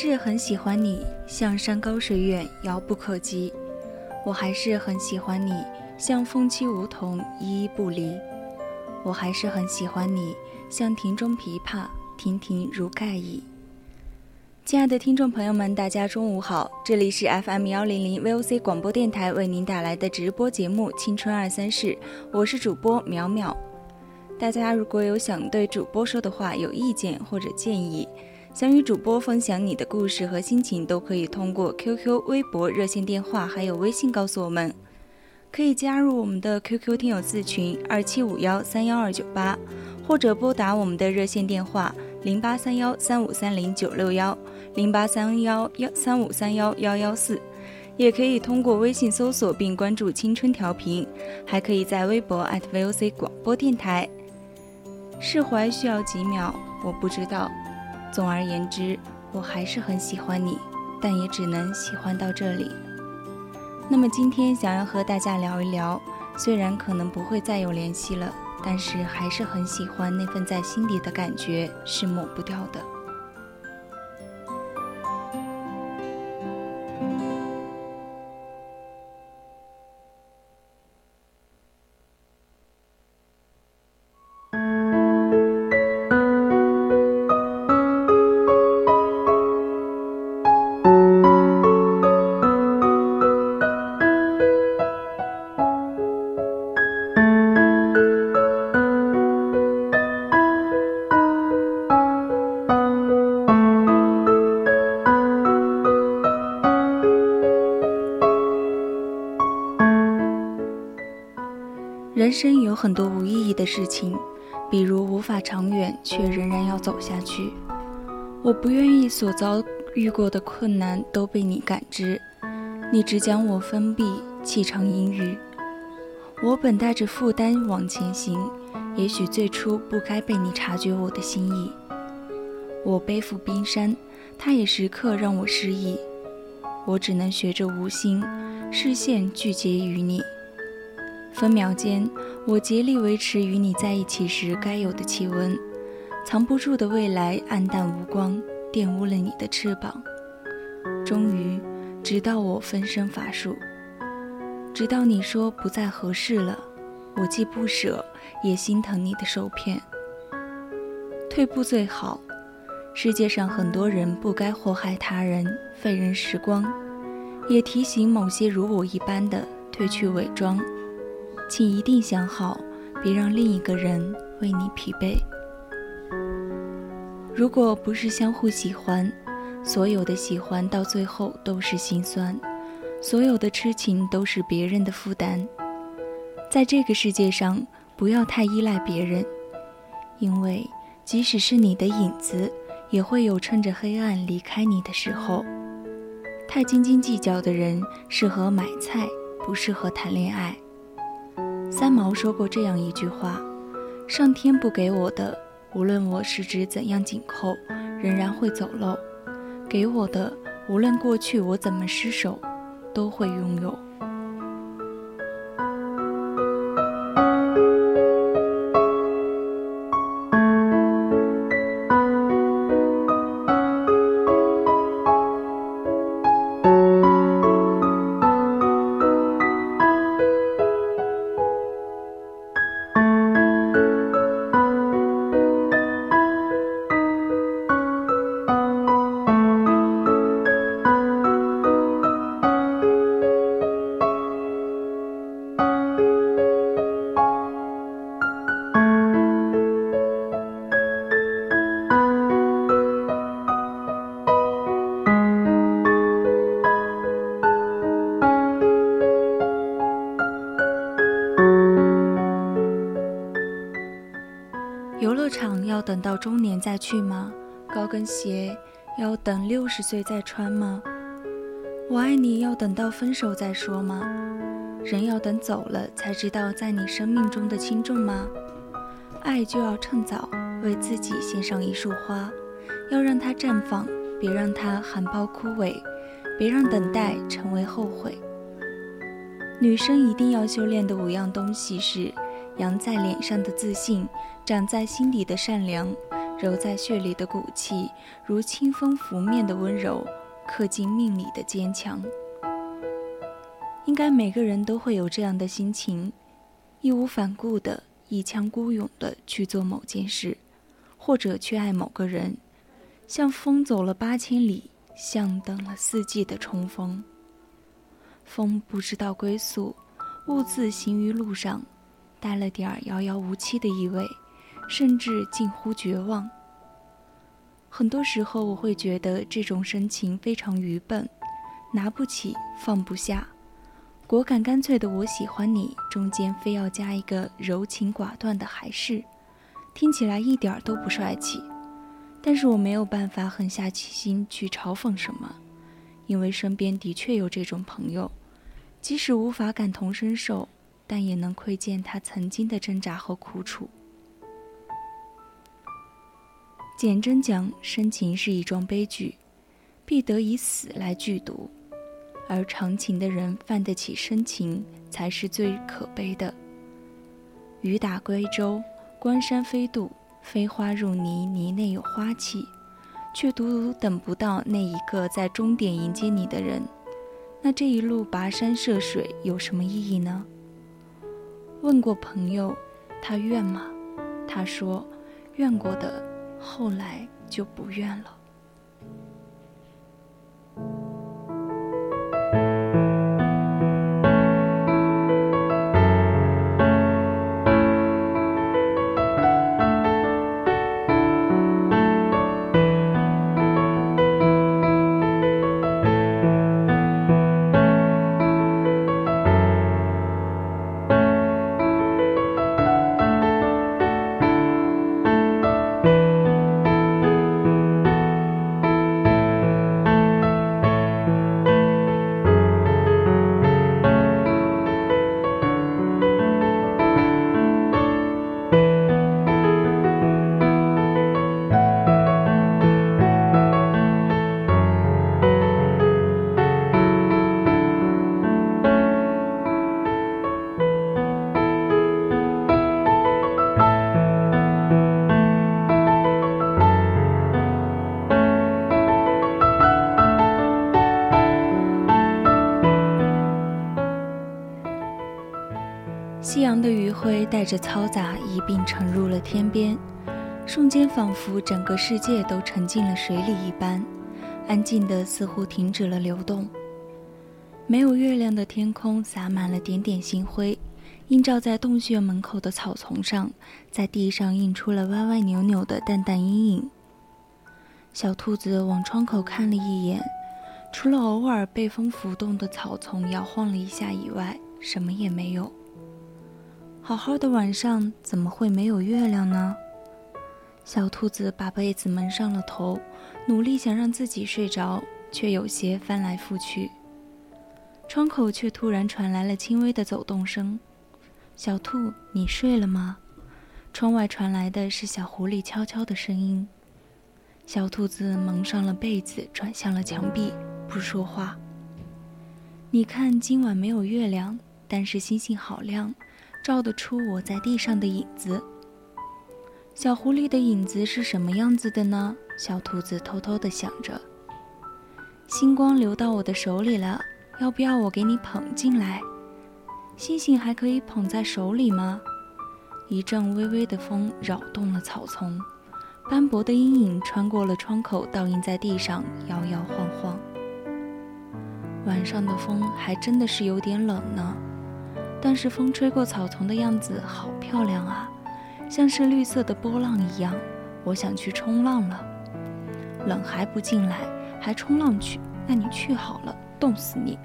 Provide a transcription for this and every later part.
是很喜欢你，像山高水远，遥不可及。我还是很喜欢你，像风起梧桐，依依不离。我还是很喜欢你，像庭中琵琶，亭亭如盖矣。亲爱的听众朋友们，大家中午好，这里是 FM 幺零零 VOC 广播电台为您带来的直播节目《青春二三事》，我是主播淼淼。大家如果有想对主播说的话、有意见或者建议，想与主播分享你的故事和心情，都可以通过 QQ、微博、热线电话还有微信告诉我们。可以加入我们的 QQ 听友自群二七五幺三幺二九八，或者拨打我们的热线电话零八三幺三五三零九六幺零八三幺幺三五三幺幺幺四。也可以通过微信搜索并关注“青春调频”，还可以在微博 @VOC 广播电台。释怀需要几秒，我不知道。总而言之，我还是很喜欢你，但也只能喜欢到这里。那么今天想要和大家聊一聊，虽然可能不会再有联系了，但是还是很喜欢那份在心底的感觉，是抹不掉的。人生有很多无意义的事情，比如无法长远却仍然要走下去。我不愿意所遭遇过的困难都被你感知，你只将我封闭，气场阴郁。我本带着负担往前行，也许最初不该被你察觉我的心意。我背负冰山，它也时刻让我失意。我只能学着无心，视线聚结于你。分秒间，我竭力维持与你在一起时该有的气温。藏不住的未来暗淡无光，玷污了你的翅膀。终于，直到我分身乏术，直到你说不再合适了，我既不舍，也心疼你的受骗。退步最好。世界上很多人不该祸害他人，废人时光，也提醒某些如我一般的褪去伪装。请一定想好，别让另一个人为你疲惫。如果不是相互喜欢，所有的喜欢到最后都是心酸，所有的痴情都是别人的负担。在这个世界上，不要太依赖别人，因为即使是你的影子，也会有趁着黑暗离开你的时候。太斤斤计较的人，适合买菜，不适合谈恋爱。三毛说过这样一句话：“上天不给我的，无论我十指怎样紧扣，仍然会走漏；给我的，无论过去我怎么失手，都会拥有。”再去吗？高跟鞋要等六十岁再穿吗？我爱你要等到分手再说吗？人要等走了才知道在你生命中的轻重吗？爱就要趁早，为自己献上一束花，要让它绽放，别让它含苞枯萎，别让等待成为后悔。女生一定要修炼的五样东西是：扬在脸上的自信，长在心底的善良，揉在血里的骨气，如清风拂面的温柔，刻进命里的坚强。应该每个人都会有这样的心情，义无反顾的、一腔孤勇的去做某件事，或者去爱某个人，像风走了八千里，像等了四季的重逢。风不知道归宿，兀自行于路上，带了点儿遥遥无期的意味，甚至近乎绝望。很多时候，我会觉得这种深情非常愚笨，拿不起，放不下。果敢干脆的“我喜欢你”中间非要加一个柔情寡断的“还是”，听起来一点儿都不帅气。但是我没有办法狠下心去嘲讽什么。因为身边的确有这种朋友，即使无法感同身受，但也能窥见他曾经的挣扎和苦楚。简真讲，深情是一桩悲剧，必得以死来剧毒；而长情的人犯得起深情，才是最可悲的。雨打归舟，关山飞渡，飞花入泥，泥内有花气。却独独等不到那一个在终点迎接你的人，那这一路跋山涉水有什么意义呢？问过朋友，他愿吗？他说，愿过的，后来就不愿了。着嘈杂一并沉入了天边，瞬间仿佛整个世界都沉进了水里一般，安静的似乎停止了流动。没有月亮的天空洒满了点点星辉，映照在洞穴门口的草丛上，在地上映出了歪歪扭扭的淡淡阴影。小兔子往窗口看了一眼，除了偶尔被风拂动的草丛摇晃了一下以外，什么也没有。好好的晚上怎么会没有月亮呢？小兔子把被子蒙上了头，努力想让自己睡着，却有些翻来覆去。窗口却突然传来了轻微的走动声。小兔，你睡了吗？窗外传来的是小狐狸悄悄的声音。小兔子蒙上了被子，转向了墙壁，不说话。你看，今晚没有月亮，但是星星好亮。照得出我在地上的影子。小狐狸的影子是什么样子的呢？小兔子偷偷地想着。星光流到我的手里了，要不要我给你捧进来？星星还可以捧在手里吗？一阵微微的风扰动了草丛，斑驳的阴影穿过了窗口，倒映在地上，摇摇晃晃。晚上的风还真的是有点冷呢。但是风吹过草丛的样子好漂亮啊，像是绿色的波浪一样。我想去冲浪了，冷还不进来，还冲浪去？那你去好了，冻死你！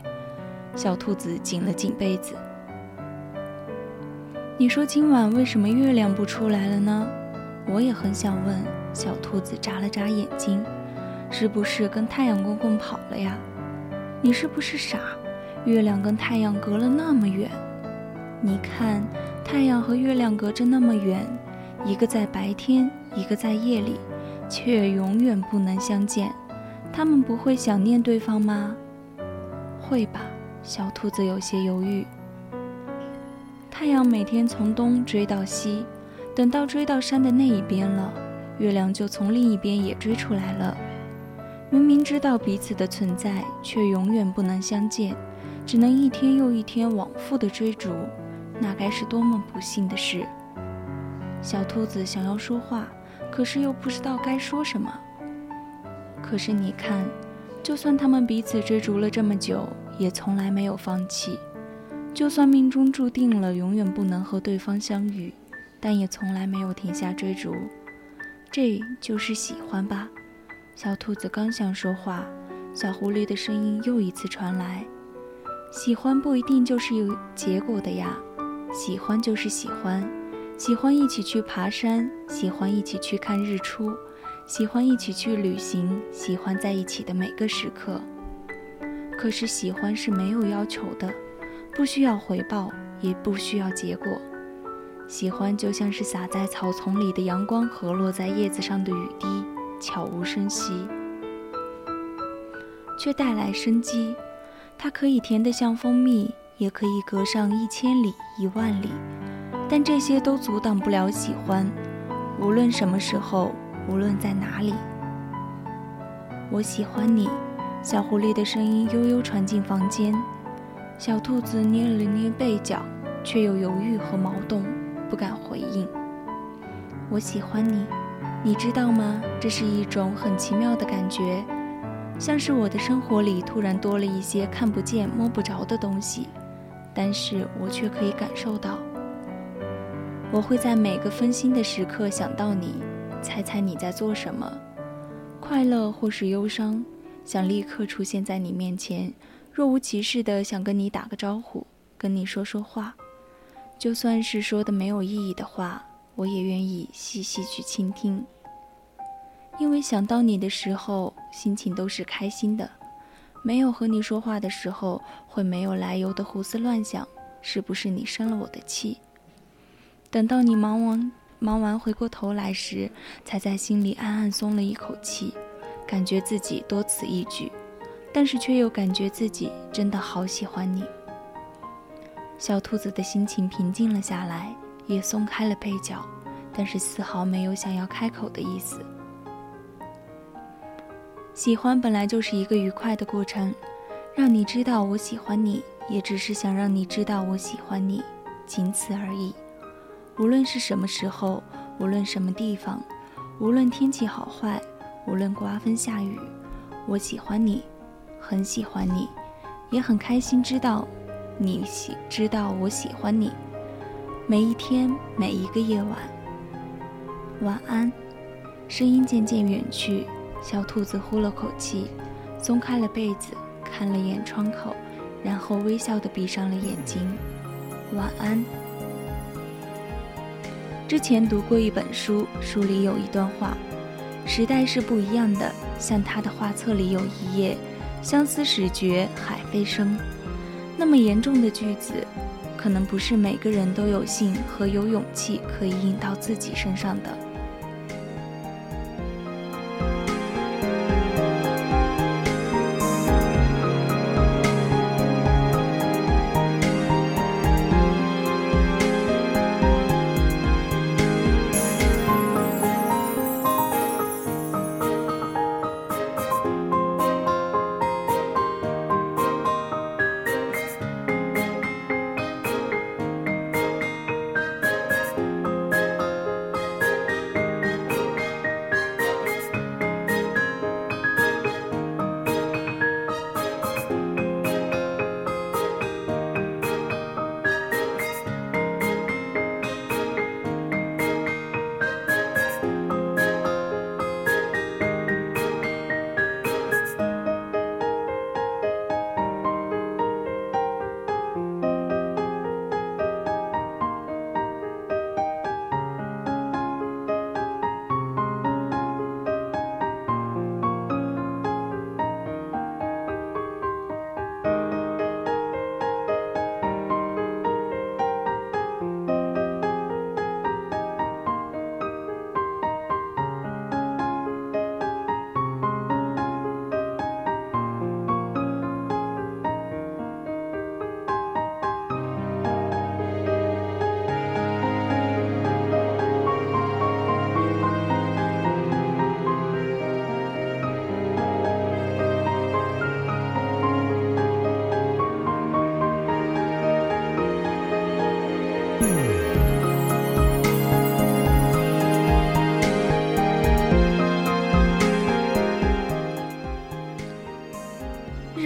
小兔子紧了紧被子。你说今晚为什么月亮不出来了呢？我也很想问。小兔子眨了眨眼睛，是不是跟太阳公公跑了呀？你是不是傻？月亮跟太阳隔了那么远，你看，太阳和月亮隔着那么远，一个在白天，一个在夜里，却永远不能相见。他们不会想念对方吗？会吧。小兔子有些犹豫。太阳每天从东追到西，等到追到山的那一边了，月亮就从另一边也追出来了。明明知道彼此的存在，却永远不能相见。只能一天又一天往复的追逐，那该是多么不幸的事！小兔子想要说话，可是又不知道该说什么。可是你看，就算他们彼此追逐了这么久，也从来没有放弃；就算命中注定了永远不能和对方相遇，但也从来没有停下追逐。这就是喜欢吧？小兔子刚想说话，小狐狸的声音又一次传来。喜欢不一定就是有结果的呀，喜欢就是喜欢，喜欢一起去爬山，喜欢一起去看日出，喜欢一起去旅行，喜欢在一起的每个时刻。可是喜欢是没有要求的，不需要回报，也不需要结果。喜欢就像是洒在草丛里的阳光和落在叶子上的雨滴，悄无声息，却带来生机。它可以甜得像蜂蜜，也可以隔上一千里、一万里，但这些都阻挡不了喜欢。无论什么时候，无论在哪里，我喜欢你。小狐狸的声音悠悠传进房间。小兔子捏了捏背角，却又犹豫和矛盾，不敢回应。我喜欢你，你知道吗？这是一种很奇妙的感觉。像是我的生活里突然多了一些看不见摸不着的东西，但是我却可以感受到。我会在每个分心的时刻想到你，猜猜你在做什么，快乐或是忧伤，想立刻出现在你面前，若无其事的想跟你打个招呼，跟你说说话，就算是说的没有意义的话，我也愿意细细去倾听。因为想到你的时候，心情都是开心的；没有和你说话的时候，会没有来由的胡思乱想，是不是你生了我的气？等到你忙完忙完回过头来时，才在心里暗暗松了一口气，感觉自己多此一举，但是却又感觉自己真的好喜欢你。小兔子的心情平静了下来，也松开了被角，但是丝毫没有想要开口的意思。喜欢本来就是一个愉快的过程，让你知道我喜欢你，也只是想让你知道我喜欢你，仅此而已。无论是什么时候，无论什么地方，无论天气好坏，无论刮风下雨，我喜欢你，很喜欢你，也很开心知道你喜知道我喜欢你。每一天，每一个夜晚，晚安。声音渐渐远去。小兔子呼了口气，松开了被子，看了眼窗口，然后微笑的闭上了眼睛。晚安。之前读过一本书，书里有一段话：时代是不一样的，像他的画册里有一页“相思始觉海飞声”。那么严重的句子，可能不是每个人都有幸和有勇气可以印到自己身上的。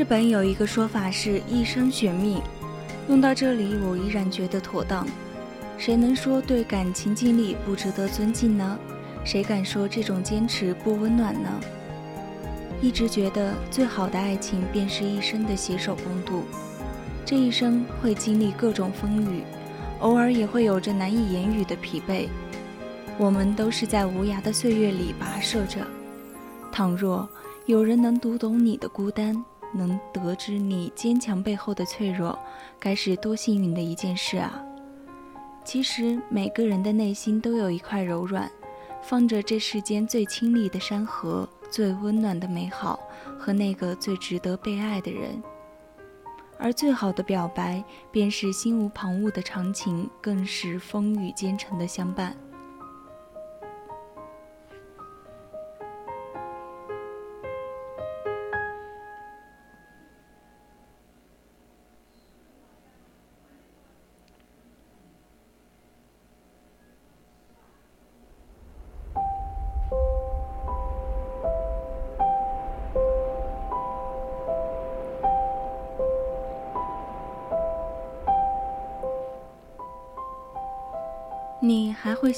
本有一个说法是一生悬命，用到这里我依然觉得妥当。谁能说对感情经历不值得尊敬呢？谁敢说这种坚持不温暖呢？一直觉得最好的爱情便是一生的携手共度。这一生会经历各种风雨，偶尔也会有着难以言语的疲惫。我们都是在无涯的岁月里跋涉着。倘若有人能读懂你的孤单，能得知你坚强背后的脆弱，该是多幸运的一件事啊！其实每个人的内心都有一块柔软，放着这世间最清丽的山河、最温暖的美好和那个最值得被爱的人。而最好的表白，便是心无旁骛的长情，更是风雨兼程的相伴。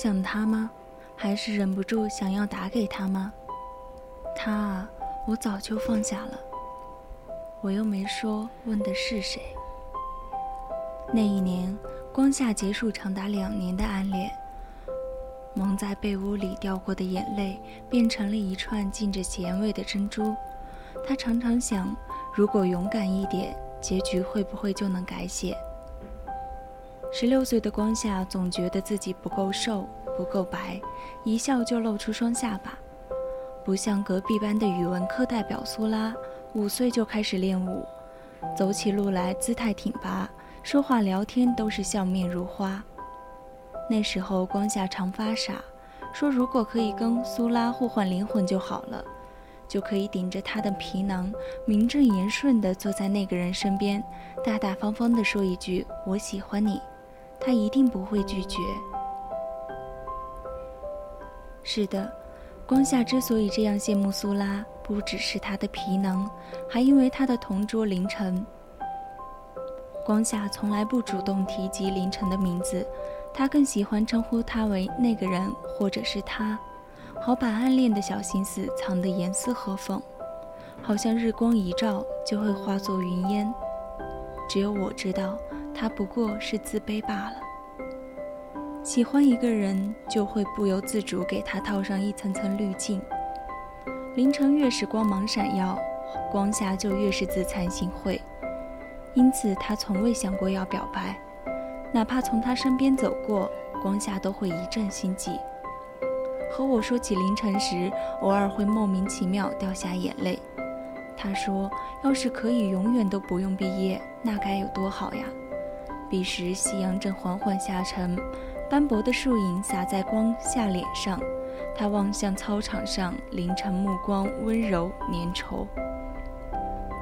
想他吗？还是忍不住想要打给他吗？他啊，我早就放下了。我又没说问的是谁。那一年，光夏结束长达两年的暗恋，蒙在被窝里掉过的眼泪，变成了一串浸着咸味的珍珠。他常常想，如果勇敢一点，结局会不会就能改写？十六岁的光夏总觉得自己不够瘦，不够白，一笑就露出双下巴，不像隔壁班的语文课代表苏拉，五岁就开始练舞，走起路来姿态挺拔，说话聊天都是笑面如花。那时候光夏常发傻，说如果可以跟苏拉互换灵魂就好了，就可以顶着他的皮囊，名正言顺地坐在那个人身边，大大方方地说一句“我喜欢你”。他一定不会拒绝。是的，光夏之所以这样羡慕苏拉，不只是他的皮囊，还因为他的同桌凌晨。光夏从来不主动提及凌晨的名字，他更喜欢称呼他为那个人或者是他，好把暗恋的小心思藏得严丝合缝，好像日光一照就会化作云烟。只有我知道。他不过是自卑罢了。喜欢一个人，就会不由自主给他套上一层层滤镜。凌晨越是光芒闪耀，光夏就越是自惭形秽。因此，他从未想过要表白，哪怕从他身边走过，光夏都会一阵心悸。和我说起凌晨时，偶尔会莫名其妙掉下眼泪。他说：“要是可以永远都不用毕业，那该有多好呀！”彼时，夕阳正缓缓下沉，斑驳的树影洒在光夏脸上。他望向操场上，凌晨目光温柔粘稠。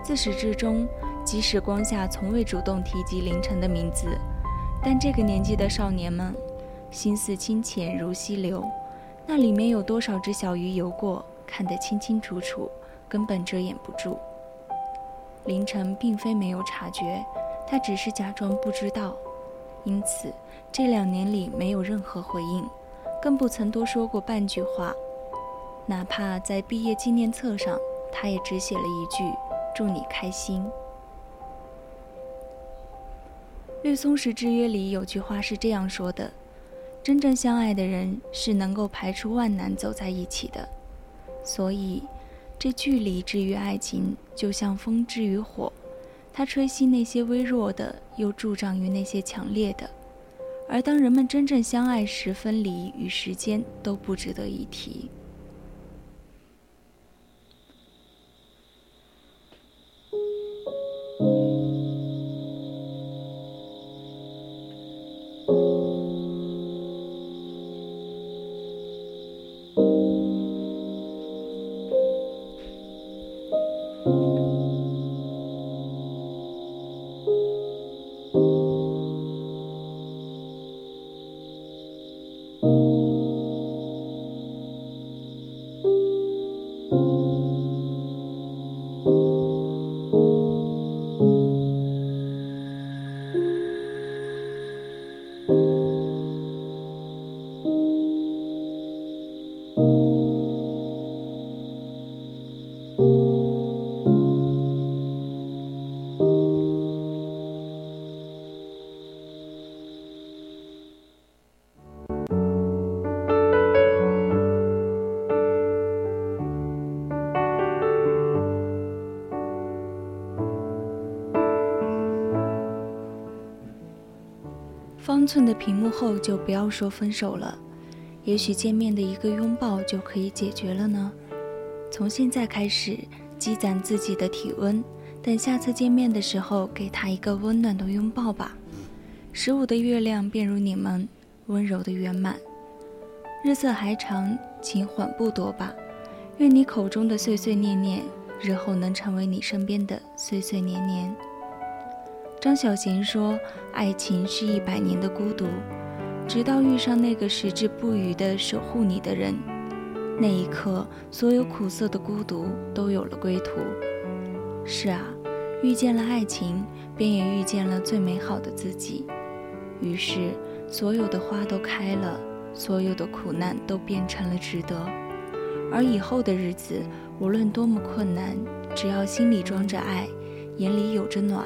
自始至终，即使光夏从未主动提及凌晨的名字，但这个年纪的少年们，心思清浅如溪流。那里面有多少只小鱼游过，看得清清楚楚，根本遮掩不住。凌晨并非没有察觉。他只是假装不知道，因此这两年里没有任何回应，更不曾多说过半句话。哪怕在毕业纪念册上，他也只写了一句“祝你开心”。《绿松石之约》里有句话是这样说的：“真正相爱的人是能够排除万难走在一起的。”所以，这距离之于爱情，就像风之于火。他吹熄那些微弱的，又助长于那些强烈的。而当人们真正相爱时，分离与时间都不值得一提。寸的屏幕后就不要说分手了，也许见面的一个拥抱就可以解决了呢。从现在开始积攒自己的体温，等下次见面的时候给他一个温暖的拥抱吧。十五的月亮便如你们温柔的圆满，日色还长，请缓步多吧。愿你口中的碎碎念念，日后能成为你身边的岁岁年年。张小娴说：“爱情是一百年的孤独，直到遇上那个矢志不渝的守护你的人，那一刻，所有苦涩的孤独都有了归途。”是啊，遇见了爱情，便也遇见了最美好的自己。于是，所有的花都开了，所有的苦难都变成了值得。而以后的日子，无论多么困难，只要心里装着爱，眼里有着暖。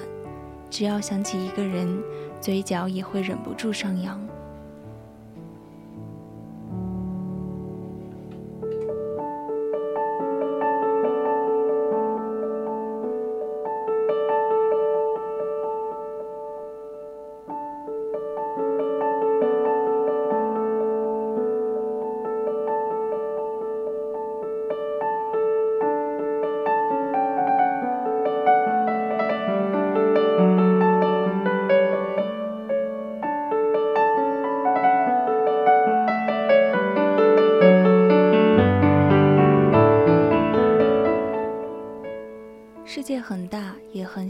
只要想起一个人，嘴角也会忍不住上扬。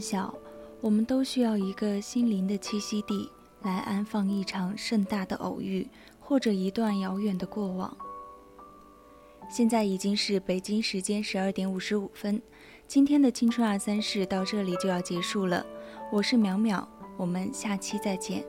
小，我们都需要一个心灵的栖息地，来安放一场盛大的偶遇，或者一段遥远的过往。现在已经是北京时间十二点五十五分，今天的青春二三事到这里就要结束了。我是淼淼，我们下期再见。